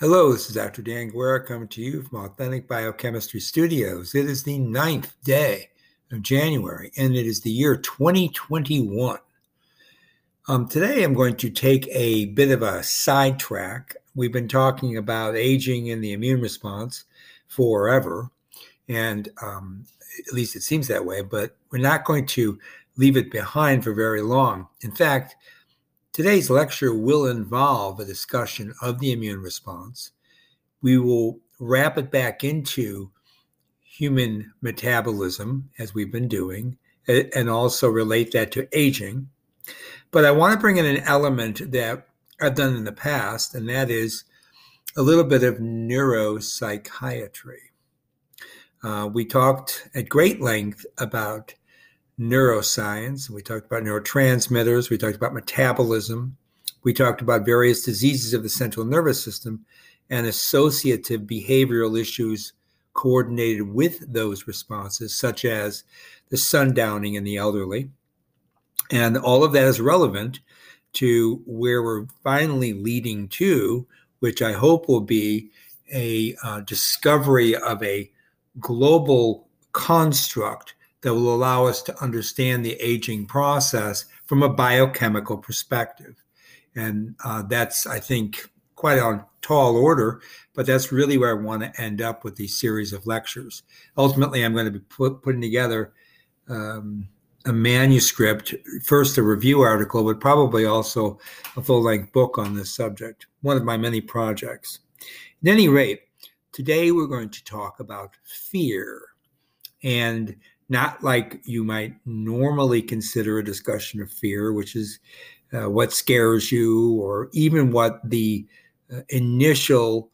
Hello, this is Dr. Dan Guerra coming to you from Authentic Biochemistry Studios. It is the ninth day of January and it is the year 2021. Um, today I'm going to take a bit of a sidetrack. We've been talking about aging and the immune response forever, and um, at least it seems that way, but we're not going to leave it behind for very long. In fact, Today's lecture will involve a discussion of the immune response. We will wrap it back into human metabolism, as we've been doing, and also relate that to aging. But I want to bring in an element that I've done in the past, and that is a little bit of neuropsychiatry. Uh, we talked at great length about neuroscience. We talked about neurotransmitters. We talked about metabolism. We talked about various diseases of the central nervous system and associative behavioral issues coordinated with those responses, such as the sundowning in the elderly. And all of that is relevant to where we're finally leading to, which I hope will be a uh, discovery of a global construct that will allow us to understand the aging process from a biochemical perspective. And uh, that's, I think, quite a tall order, but that's really where I want to end up with these series of lectures. Ultimately, I'm going to be put, putting together um, a manuscript, first a review article, but probably also a full length book on this subject, one of my many projects. At any rate, today we're going to talk about fear. And not like you might normally consider a discussion of fear, which is uh, what scares you, or even what the uh, initial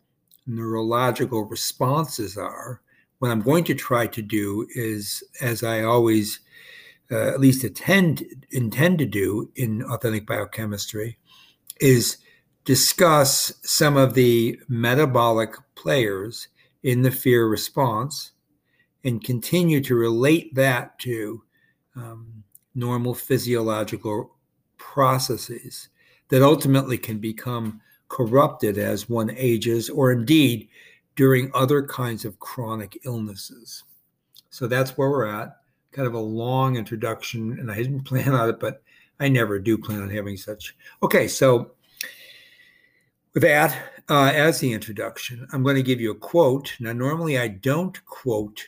neurological responses are. What I'm going to try to do is, as I always uh, at least attend, intend to do in authentic biochemistry, is discuss some of the metabolic players in the fear response and continue to relate that to um, normal physiological processes that ultimately can become corrupted as one ages or indeed during other kinds of chronic illnesses. So that's where we're at. Kind of a long introduction, and I didn't plan on it, but I never do plan on having such. Okay, so with that uh, as the introduction, I'm going to give you a quote. Now, normally I don't quote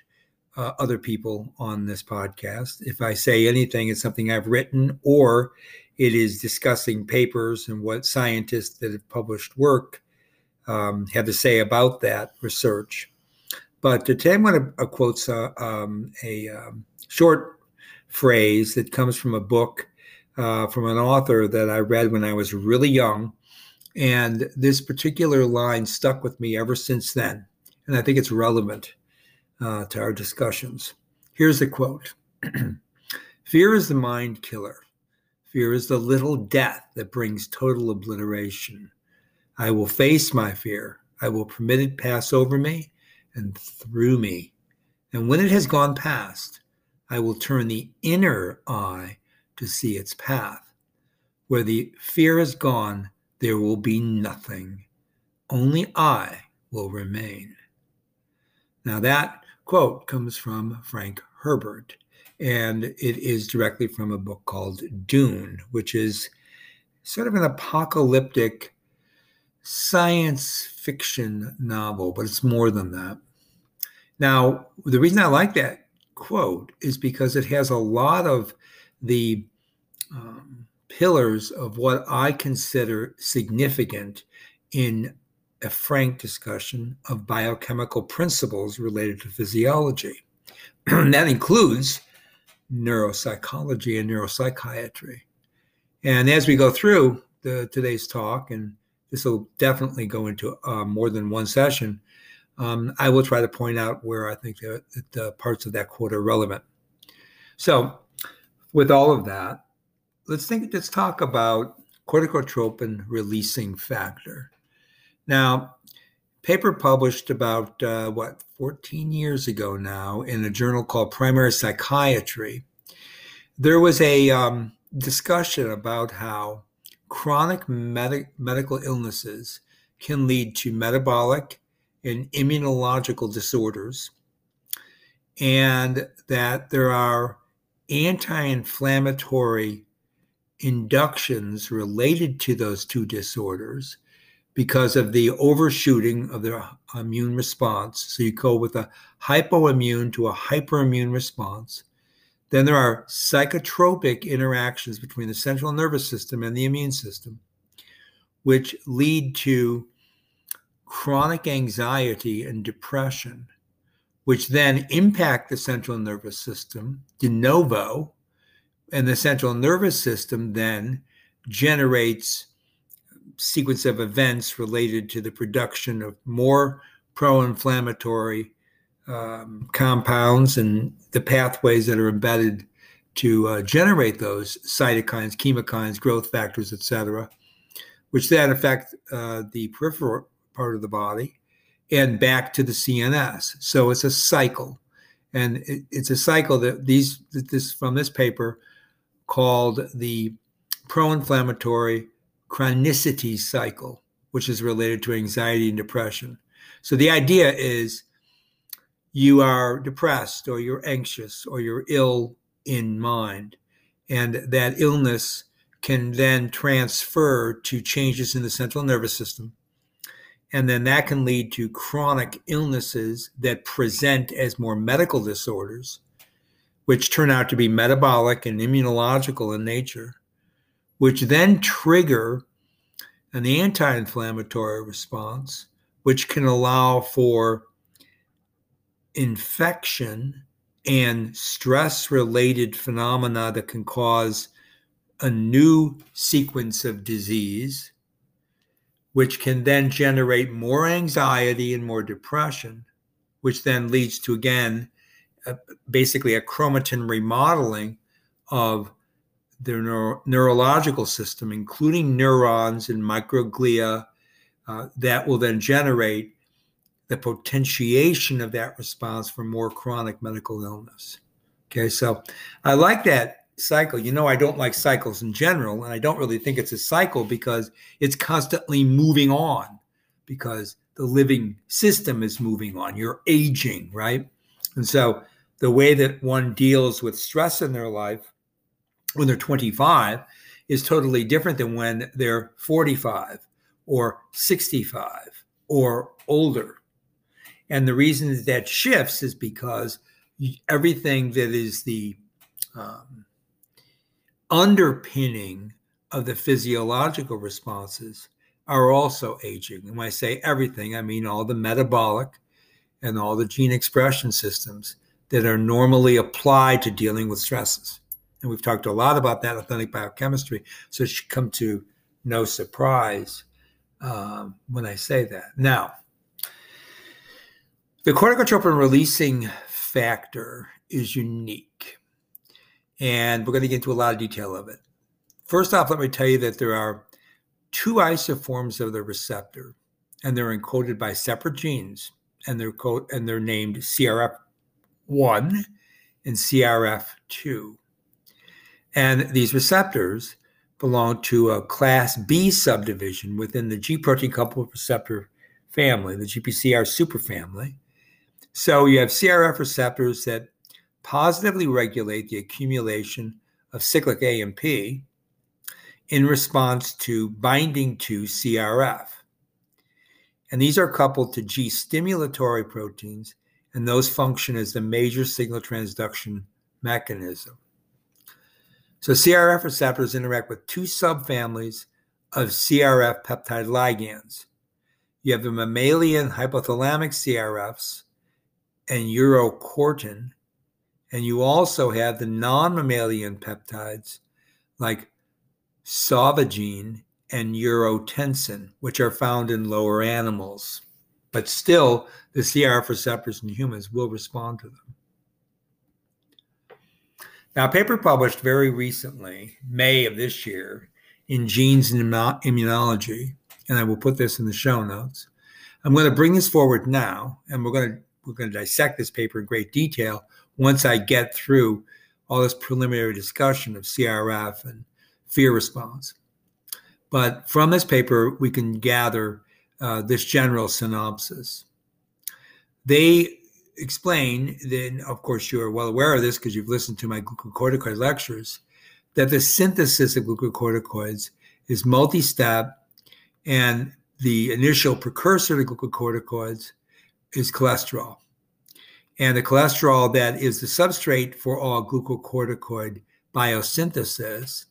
uh, other people on this podcast. If I say anything, it's something I've written or it is discussing papers and what scientists that have published work um, have to say about that research. But today I'm going to quote uh, um, a um, short phrase that comes from a book uh, from an author that I read when I was really young. And this particular line stuck with me ever since then. And I think it's relevant uh, to our discussions. Here's a quote Fear is the mind killer. Fear is the little death that brings total obliteration. I will face my fear. I will permit it pass over me and through me. And when it has gone past, I will turn the inner eye to see its path. Where the fear is gone, there will be nothing. Only I will remain. Now, that quote comes from Frank Herbert, and it is directly from a book called Dune, which is sort of an apocalyptic science fiction novel, but it's more than that. Now, the reason I like that quote is because it has a lot of the um, pillars of what I consider significant in a frank discussion of biochemical principles related to physiology. that includes neuropsychology and neuropsychiatry. And as we go through the, today's talk, and this will definitely go into uh, more than one session, um, I will try to point out where I think the, the parts of that quote are relevant. So, with all of that, let's think. Let's talk about corticotropin releasing factor. Now, paper published about uh, what 14 years ago now in a journal called Primary Psychiatry. There was a um, discussion about how chronic med- medical illnesses can lead to metabolic and immunological disorders, and that there are anti inflammatory inductions related to those two disorders because of the overshooting of their immune response. So you go with a hypoimmune to a hyperimmune response. Then there are psychotropic interactions between the central nervous system and the immune system, which lead to chronic anxiety and depression, which then impact the central nervous system de novo. And the central nervous system then generates sequence of events related to the production of more pro-inflammatory um, compounds and the pathways that are embedded to uh, generate those cytokines, chemokines, growth factors, etc., which then affect uh, the peripheral part of the body and back to the CNS. So it's a cycle, and it, it's a cycle that these this from this paper called the pro-inflammatory chronicity cycle, which is related to anxiety and depression. So the idea is you are depressed or you're anxious or you're ill in mind, and that illness can then transfer to changes in the central nervous system. And then that can lead to chronic illnesses that present as more medical disorders, which turn out to be metabolic and immunological in nature which then trigger an anti inflammatory response, which can allow for infection and stress related phenomena that can cause a new sequence of disease, which can then generate more anxiety and more depression, which then leads to, again, basically a chromatin remodeling of their neuro- neurological system, including neurons and microglia, uh, that will then generate the potentiation of that response for more chronic medical illness. Okay, so I like that cycle. You know, I don't like cycles in general, and I don't really think it's a cycle because it's constantly moving on because the living system is moving on. You're aging, right? And so the way that one deals with stress in their life when they're 25 is totally different than when they're 45 or 65 or older. And the reason that, that shifts is because everything that is the um, underpinning of the physiological responses are also aging. And when I say everything, I mean all the metabolic and all the gene expression systems that are normally applied to dealing with stresses. And we've talked a lot about that authentic biochemistry. So it should come to no surprise um, when I say that. Now, the corticotropin releasing factor is unique. And we're going to get into a lot of detail of it. First off, let me tell you that there are two isoforms of the receptor, and they're encoded by separate genes, and they're co- and they're named CRF1 and CRF2. And these receptors belong to a class B subdivision within the G protein coupled receptor family, the GPCR superfamily. So you have CRF receptors that positively regulate the accumulation of cyclic AMP in response to binding to CRF. And these are coupled to G stimulatory proteins, and those function as the major signal transduction mechanism. So CRF receptors interact with two subfamilies of CRF peptide ligands. You have the mammalian hypothalamic CRFs and urocortin, and you also have the non-mammalian peptides like sauvagine and urotensin, which are found in lower animals. But still, the CRF receptors in humans will respond to them. Now, a paper published very recently, May of this year, in Genes and Immunology, and I will put this in the show notes. I'm going to bring this forward now, and we're going to we're going to dissect this paper in great detail once I get through all this preliminary discussion of CRF and fear response. But from this paper, we can gather uh, this general synopsis. They explain, then of course you're well aware of this because you've listened to my glucocorticoid lectures, that the synthesis of glucocorticoids is multi-step and the initial precursor to glucocorticoids is cholesterol. And the cholesterol that is the substrate for all glucocorticoid biosynthesis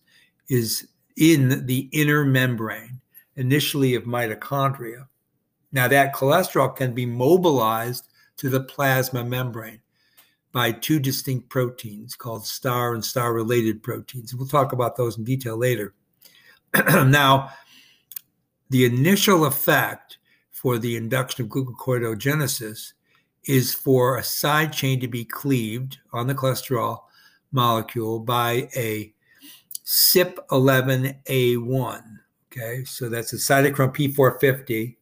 is in the inner membrane, initially of mitochondria. Now, that cholesterol can be mobilized to the plasma membrane by two distinct proteins called star and star related proteins. We'll talk about those in detail later. now, the initial effect for the induction of glucocorticogenesis is for a side chain to be cleaved on the cholesterol molecule by a CYP11A1. Okay, so that's a cytochrome P450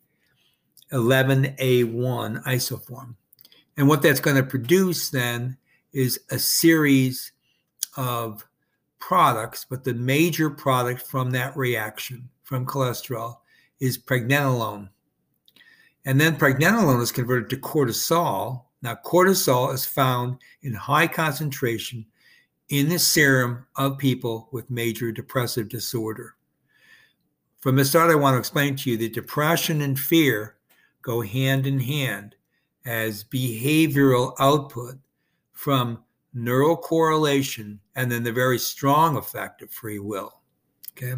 11A1 isoform. And what that's going to produce then is a series of products, but the major product from that reaction from cholesterol is pregnenolone. And then pregnenolone is converted to cortisol. Now, cortisol is found in high concentration in the serum of people with major depressive disorder. From the start, I want to explain to you that depression and fear go hand in hand as behavioral output from neural correlation and then the very strong effect of free will. Okay.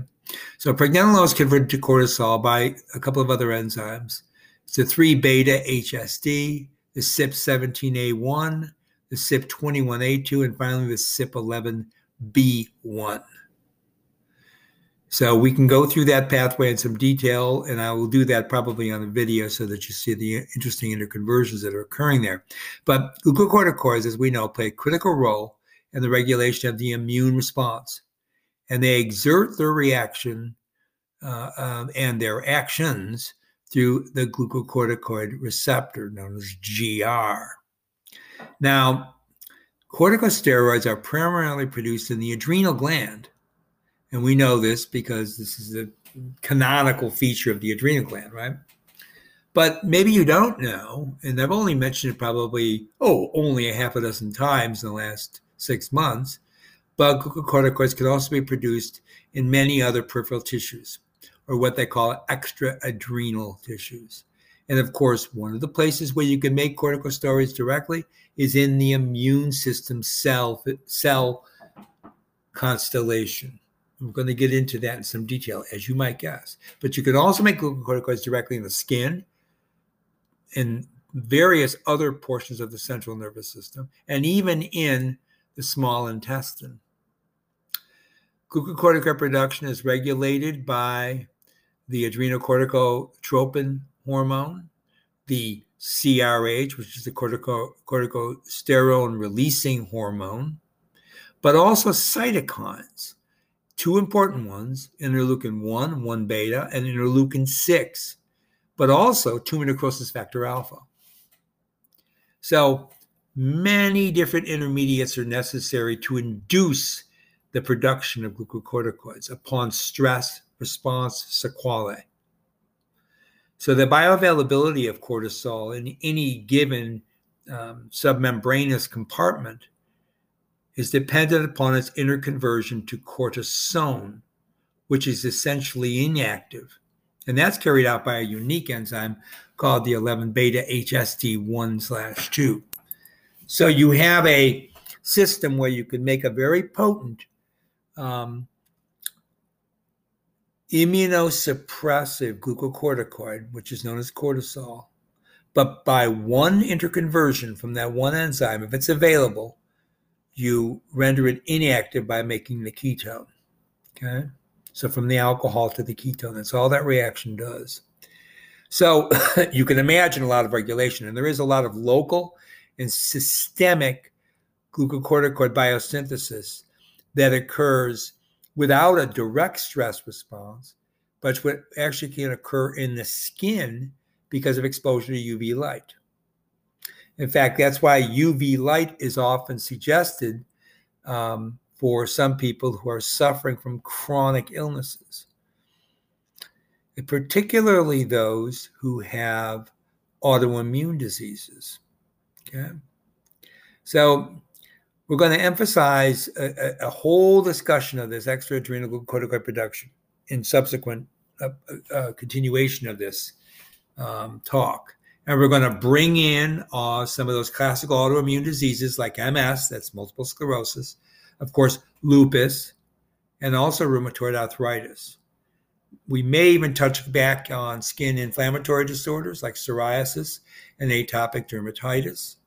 So pregnenolone is converted to cortisol by a couple of other enzymes. It's a 3 beta HSD, the CYP17A1, the CYP21A2, and finally the CYP11B1. So we can go through that pathway in some detail, and I will do that probably on a video so that you see the interesting interconversions that are occurring there. But glucocorticoids, as we know, play a critical role in the regulation of the immune response, and they exert their reaction uh, um, and their actions through the glucocorticoid receptor, known as GR. Now, corticosteroids are primarily produced in the adrenal gland and we know this because this is a canonical feature of the adrenal gland, right? But maybe you don't know, and I've only mentioned it probably, oh, only a half a dozen times in the last six months. But glucocorticoids can also be produced in many other peripheral tissues, or what they call extra adrenal tissues. And of course, one of the places where you can make corticosteroids directly is in the immune system cell, cell constellation. I'm going to get into that in some detail, as you might guess. But you can also make glucocorticoids directly in the skin in various other portions of the central nervous system, and even in the small intestine. Glucocorticoid production is regulated by the adrenocorticotropin hormone, the CRH, which is the corticosterone releasing hormone, but also cytokines two important ones interleukin 1, 1 beta, and interleukin 6, but also tumor necrosis factor alpha. So many different intermediates are necessary to induce the production of glucocorticoids upon stress response sequelae. So the bioavailability of cortisol in any given um, submembranous compartment is dependent upon its interconversion to cortisone, which is essentially inactive. And that's carried out by a unique enzyme called the 11 beta HSD1 slash 2. So you have a system where you can make a very potent um, immunosuppressive glucocorticoid, which is known as cortisol. But by one interconversion from that one enzyme, if it's available, you render it inactive by making the ketone. Okay. So from the alcohol to the ketone, that's all that reaction does. So you can imagine a lot of regulation, and there is a lot of local and systemic glucocorticoid biosynthesis that occurs without a direct stress response, but what actually can occur in the skin because of exposure to UV light. In fact, that's why UV light is often suggested um, for some people who are suffering from chronic illnesses. particularly those who have autoimmune diseases. Okay. So we're going to emphasize a, a, whole discussion of this extra adrenal glucocorticoid production in subsequent uh, uh, continuation of this um, talk. And we're going to bring in uh, some of those classical autoimmune diseases like MS, that's multiple sclerosis, of course, lupus, and also rheumatoid arthritis. We may even touch back on skin inflammatory disorders like psoriasis and atopic dermatitis.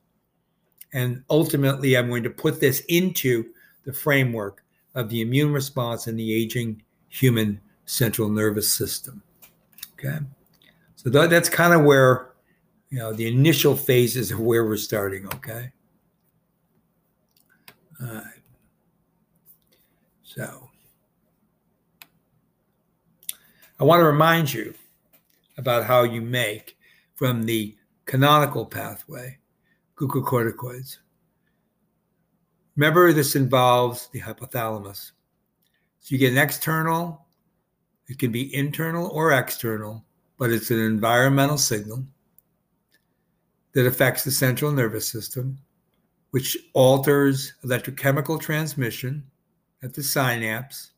And ultimately, I'm going to put this into the framework of the immune response in the aging human central nervous system. Okay. So that, that's kind of where, you know, the initial phases of where we're starting. Okay. All right. So I want to remind you about how you make from the canonical pathway glucocorticoids. Remember, this involves the hypothalamus. So you get an external, it can be internal or external, but it's an environmental signal that affects the central nervous system, which alters electrochemical transmission at the synapse,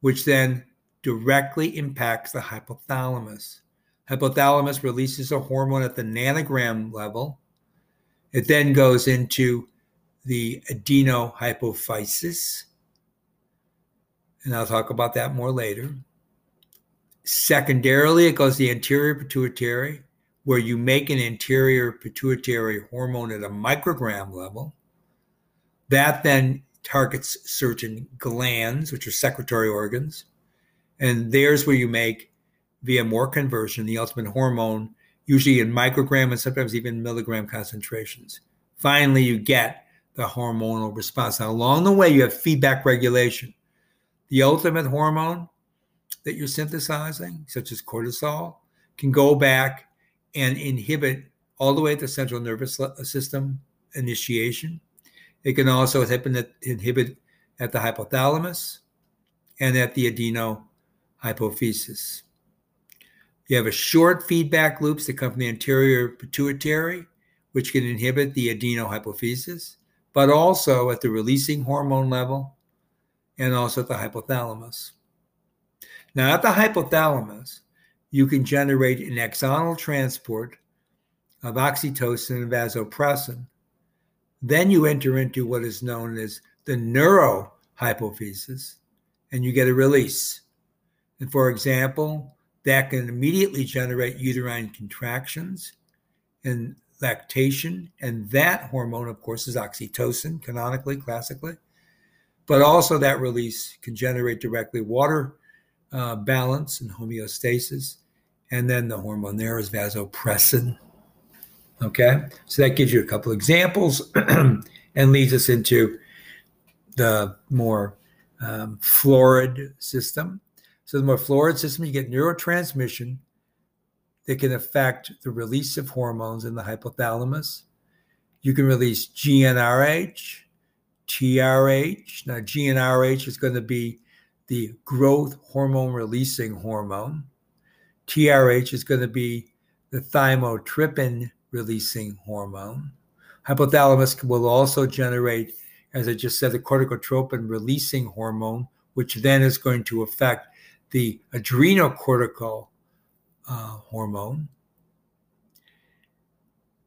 which then directly impacts the hypothalamus. Hypothalamus releases a hormone at the nanogram level. It then goes into the adenohypophysis. And I'll talk about that more later. Secondarily, it goes to the anterior pituitary, where you make an anterior pituitary hormone at a microgram level. That then targets certain glands, which are secretory organs. And there's where you make, via more conversion, the ultimate hormone, usually in microgram and sometimes even milligram concentrations. Finally, you get the hormonal response. Now, along the way, you have feedback regulation. The ultimate hormone that you're synthesizing, such as cortisol, can go back and inhibit all the way at the central nervous uh, system initiation. It can also inhibit at the hypothalamus and at the adeno hypophysis. You have a short feedback loops that come from the anterior pituitary, which can inhibit the adenohypophysis, but also at the releasing hormone level and also at the hypothalamus. Now, at the hypothalamus, you can generate an axonal transport of oxytocin and vasopressin. Then you enter into what is known as the neurohypophysis, and you get a release. And for example, that can immediately generate uterine contractions and lactation. And that hormone, of course, is oxytocin, canonically, classically. But also, that release can generate directly water uh, balance and homeostasis. And then the hormone there is vasopressin. Okay, so that gives you a couple examples and leads us into the more um, florid system. So the more florid system, you get neurotransmission that can affect the release of hormones in the hypothalamus. You can release GnRH, TRH. Now, GnRH is going to be the growth hormone releasing hormone. TRH is going to be the thymotrypsin releasing hormone. Hypothalamus will also generate, as I just said, the corticotropin releasing hormone, which then is going to affect the adrenocortical uh, hormone.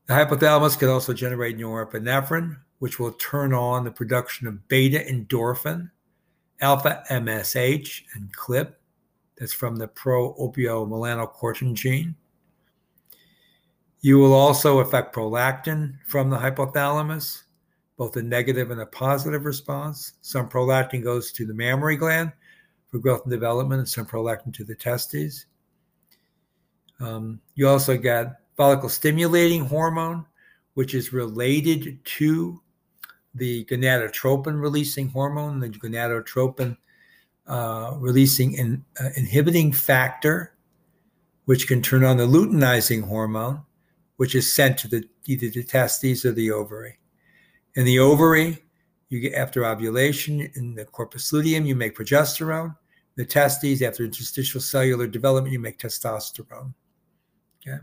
The hypothalamus can also generate norepinephrine, which will turn on the production of beta endorphin, alpha MSH, and CLIP. That's from the pro melanocortin gene. You will also affect prolactin from the hypothalamus, both a negative and a positive response. Some prolactin goes to the mammary gland, for growth and development and some prolactin to the testes. Um, you also get follicle stimulating hormone, which is related to the gonadotropin releasing hormone, the gonadotropin uh, releasing an uh, inhibiting factor, which can turn on the luteinizing hormone, which is sent to the either the testes or the ovary. In the ovary, you get after ovulation in the corpus luteum, you make progesterone, the testes, after interstitial cellular development, you make testosterone. Okay.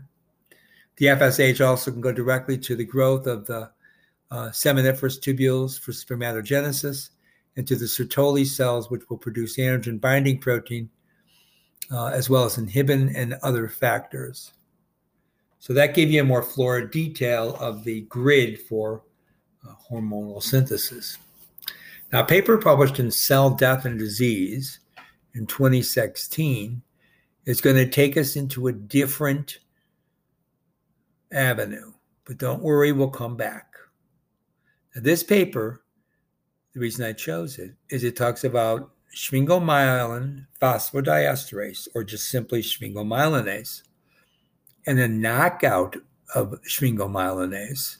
The FSH also can go directly to the growth of the uh, seminiferous tubules for spermatogenesis and to the Sertoli cells, which will produce androgen binding protein, uh, as well as inhibin and other factors. So that gave you a more florid detail of the grid for uh, hormonal synthesis. Now, a paper published in Cell Death and Disease in 2016 is going to take us into a different avenue. But don't worry, we'll come back. Now, this paper, the reason I chose it is it talks about sphingomyelin phosphodiesterase, or just simply sphingomyelinase, and a knockout of sphingomyelinase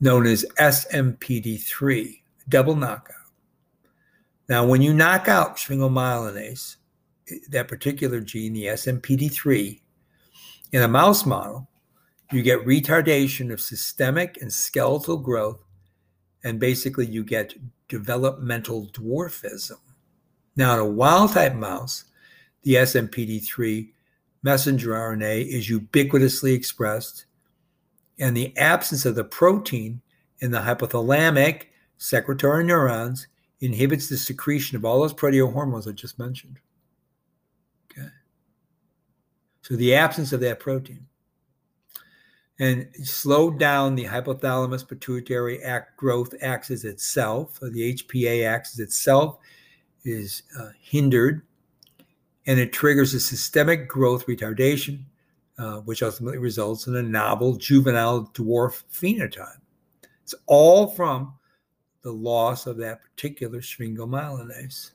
known as SMPD3, double knockout. Now, when you knock out sphingomyelinase, that particular gene, the SMPD3, in a mouse model, you get retardation of systemic and skeletal growth, and basically you get developmental dwarfism. Now, in a wild type mouse, the SMPD3 messenger RNA is ubiquitously expressed, and the absence of the protein in the hypothalamic secretory neurons inhibits the secretion of all those proteohormones I just mentioned. Okay. So the absence of that protein and slowed down the hypothalamus pituitary act growth axis itself. The HPA axis itself is uh, hindered, and it triggers a systemic growth retardation, uh, which ultimately results in a novel juvenile dwarf phenotype. It's all from the loss of that particular sphingomyelinase.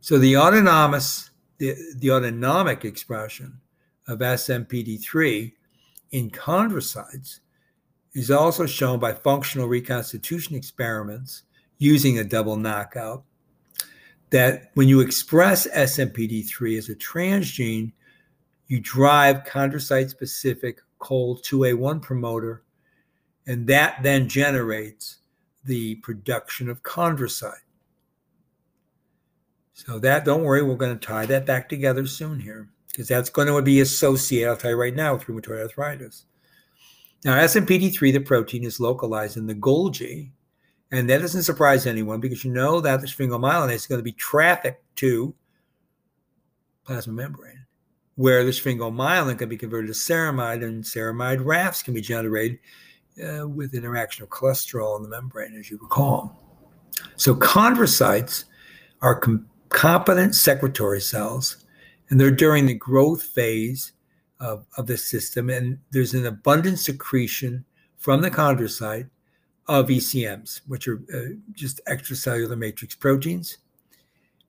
So the autonomous, the, the autonomic expression of SMPD3 in chondrocytes is also shown by functional reconstitution experiments using a double knockout that when you express SMPD3 as a transgene, you drive chondrocyte specific COL2A1 promoter, and that then generates the production of chondrocyte. So that, don't worry, we're going to tie that back together soon here because that's going to be associated, I'll tell you right now, with rheumatoid arthritis. Now, SMPD3, the protein, is localized in the Golgi, and that doesn't surprise anyone because you know that the sphingomyelinase is going to be trafficked to plasma membrane, where the sphingomyelin can be converted to ceramide, and ceramide rafts can be generated uh, with interaction of cholesterol in the membrane, as you recall. So chondrocytes are com- competent secretory cells, and they're during the growth phase of, of the system, and there's an abundant secretion from the chondrocyte of ECMs, which are uh, just extracellular matrix proteins,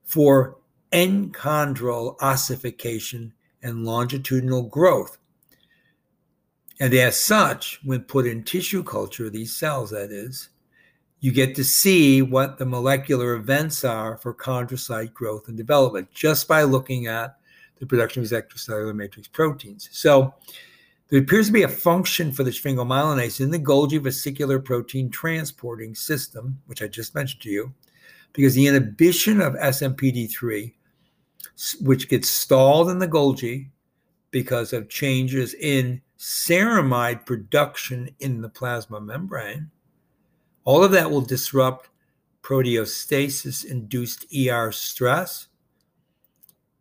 for enchondral ossification and longitudinal growth. And as such, when put in tissue culture, these cells, that is, you get to see what the molecular events are for chondrocyte growth and development just by looking at the production of these extracellular matrix proteins. So there appears to be a function for the sphingomyelinase in the Golgi vesicular protein transporting system, which I just mentioned to you, because the inhibition of SMPD3, which gets stalled in the Golgi because of changes in ceramide production in the plasma membrane. All of that will disrupt proteostasis induced ER stress,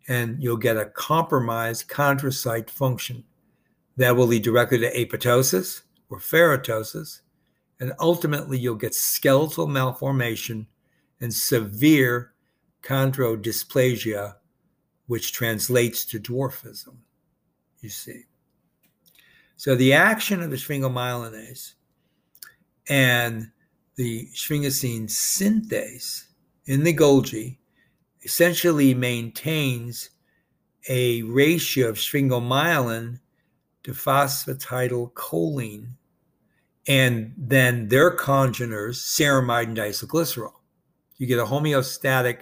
and you'll get a compromised chondrocyte function that will lead directly to apoptosis or ferroptosis, and ultimately you'll get skeletal malformation and severe chondrodysplasia, which translates to dwarfism, you see. So the action of the sphingomyelinase and the sphingosine synthase in the Golgi essentially maintains a ratio of sphingomyelin to phosphatidylcholine and then their congeners, ceramide and diacylglycerol. You get a homeostatic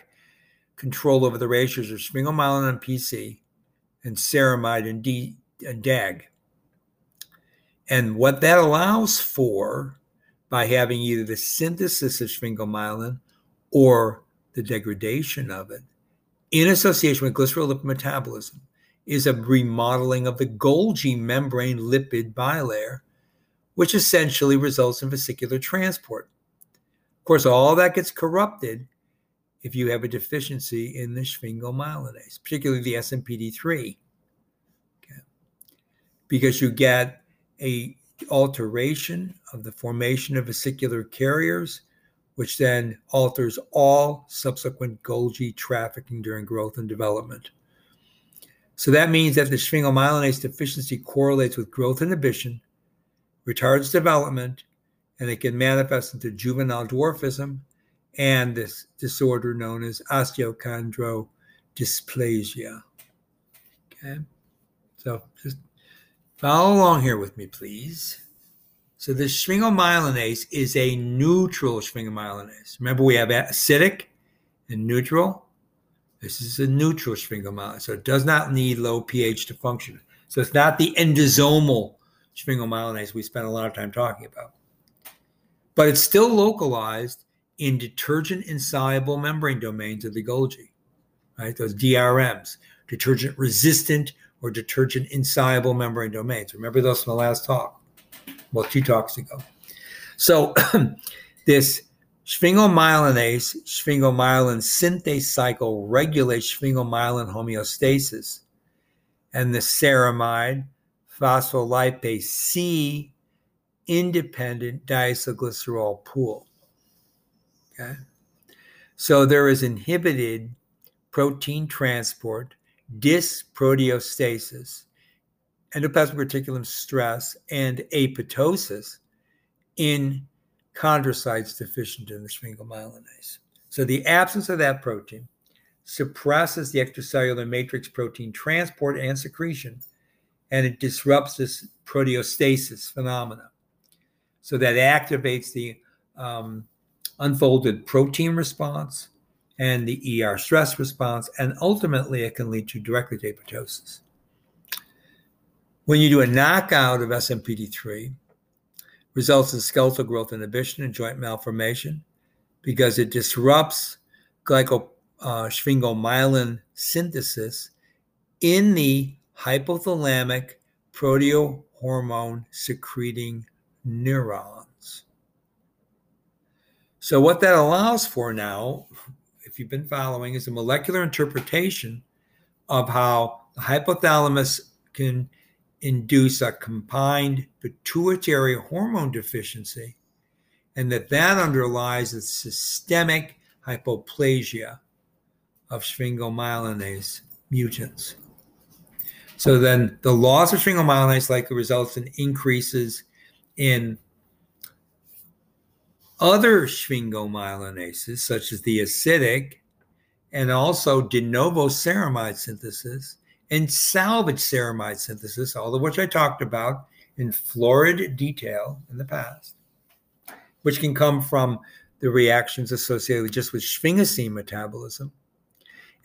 control over the ratios of sphingomyelin and PC and ceramide and, D, and DAG. And what that allows for by having either the synthesis of sphingomyelin or the degradation of it in association with glycerol metabolism is a remodeling of the Golgi membrane lipid bilayer, which essentially results in vesicular transport. Of course, all that gets corrupted if you have a deficiency in the sphingomyelinase, particularly the SMPD3, okay? because you get a alteration of the formation of vesicular carriers, which then alters all subsequent Golgi trafficking during growth and development. So that means that the sphingomyelinase deficiency correlates with growth inhibition, retards development, and it can manifest into juvenile dwarfism and this disorder known as osteochondrodysplasia. Okay, so just follow along here with me, please. So the sphingomyelinase is a neutral sphingomyelinase. Remember, we have acidic and neutral. This is a neutral sphingomyelinase, so it does not need low pH to function. So it's not the endosomal sphingomyelinase we spent a lot of time talking about. But it's still localized in detergent insoluble membrane domains of the Golgi, right? Those DRMs, detergent resistant or detergent insoluble membrane domains. Remember those from the last talk? Well, two talks ago. So this Sphingomyelinase, sphingomyelin synthase cycle regulates sphingomyelin homeostasis. And the ceramide phospholipase C independent diacylglycerol pool. Okay. So there is inhibited protein transport, dysproteostasis, endoplasmic reticulum stress, and apoptosis in chondrocytes deficient in the sphingomyelinase. So the absence of that protein suppresses the extracellular matrix protein transport and secretion, and it disrupts this proteostasis phenomena. So that activates the um, unfolded protein response and the ER stress response, and ultimately it can lead to directly to apoptosis. When you do a knockout of SMPD3, results in skeletal growth inhibition and joint malformation because it disrupts glycosphingomyelin uh, synthesis in the hypothalamic proteohormone secreting neurons. So, what that allows for now, if you've been following, is a molecular interpretation of how the hypothalamus can induce a combined pituitary hormone deficiency, and that that underlies the systemic hypoplasia of sphingomyelinase mutants. So then the loss of sphingomyelinase likely results in increases in other sphingomyelinases, such as the acidic and also de novo ceramide synthesis, and salvage ceramide synthesis, all of which I talked about in florid detail in the past, which can come from the reactions associated just with sphingosine metabolism.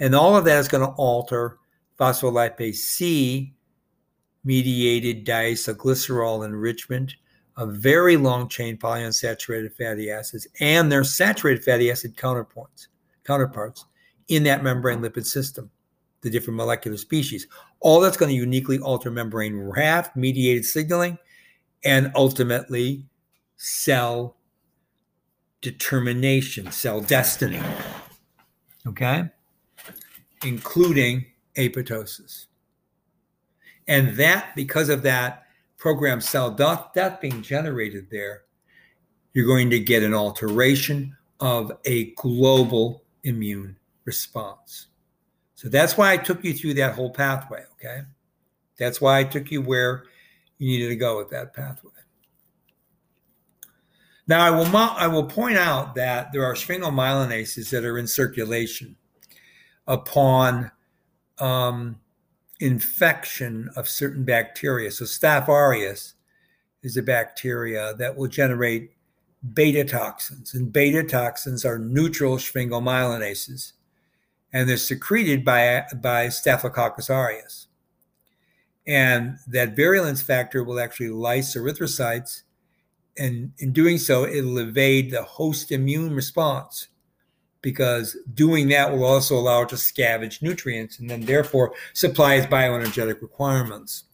And all of that is going to alter phospholipase C mediated diacylglycerol enrichment of very long chain polyunsaturated fatty acids and their saturated fatty acid counterparts, counterparts in that membrane lipid system the different molecular species. All that's going to uniquely alter membrane raft mediated signaling and ultimately cell determination, cell destiny. Okay? Including apoptosis. And that, because of that programmed cell death, death being generated there, you're going to get an alteration of a global immune response. So that's why I took you through that whole pathway, okay? That's why I took you where you needed to go with that pathway. Now, I will, I will point out that there are sphingomyelinases that are in circulation upon um, infection of certain bacteria. So, Staph aureus is a bacteria that will generate beta toxins, and beta toxins are neutral sphingomyelinases and they're secreted by, by Staphylococcus aureus. And that virulence factor will actually lyse erythrocytes. And in doing so, it'll evade the host immune response because doing that will also allow it to scavenge nutrients and then therefore supply its bioenergetic requirements.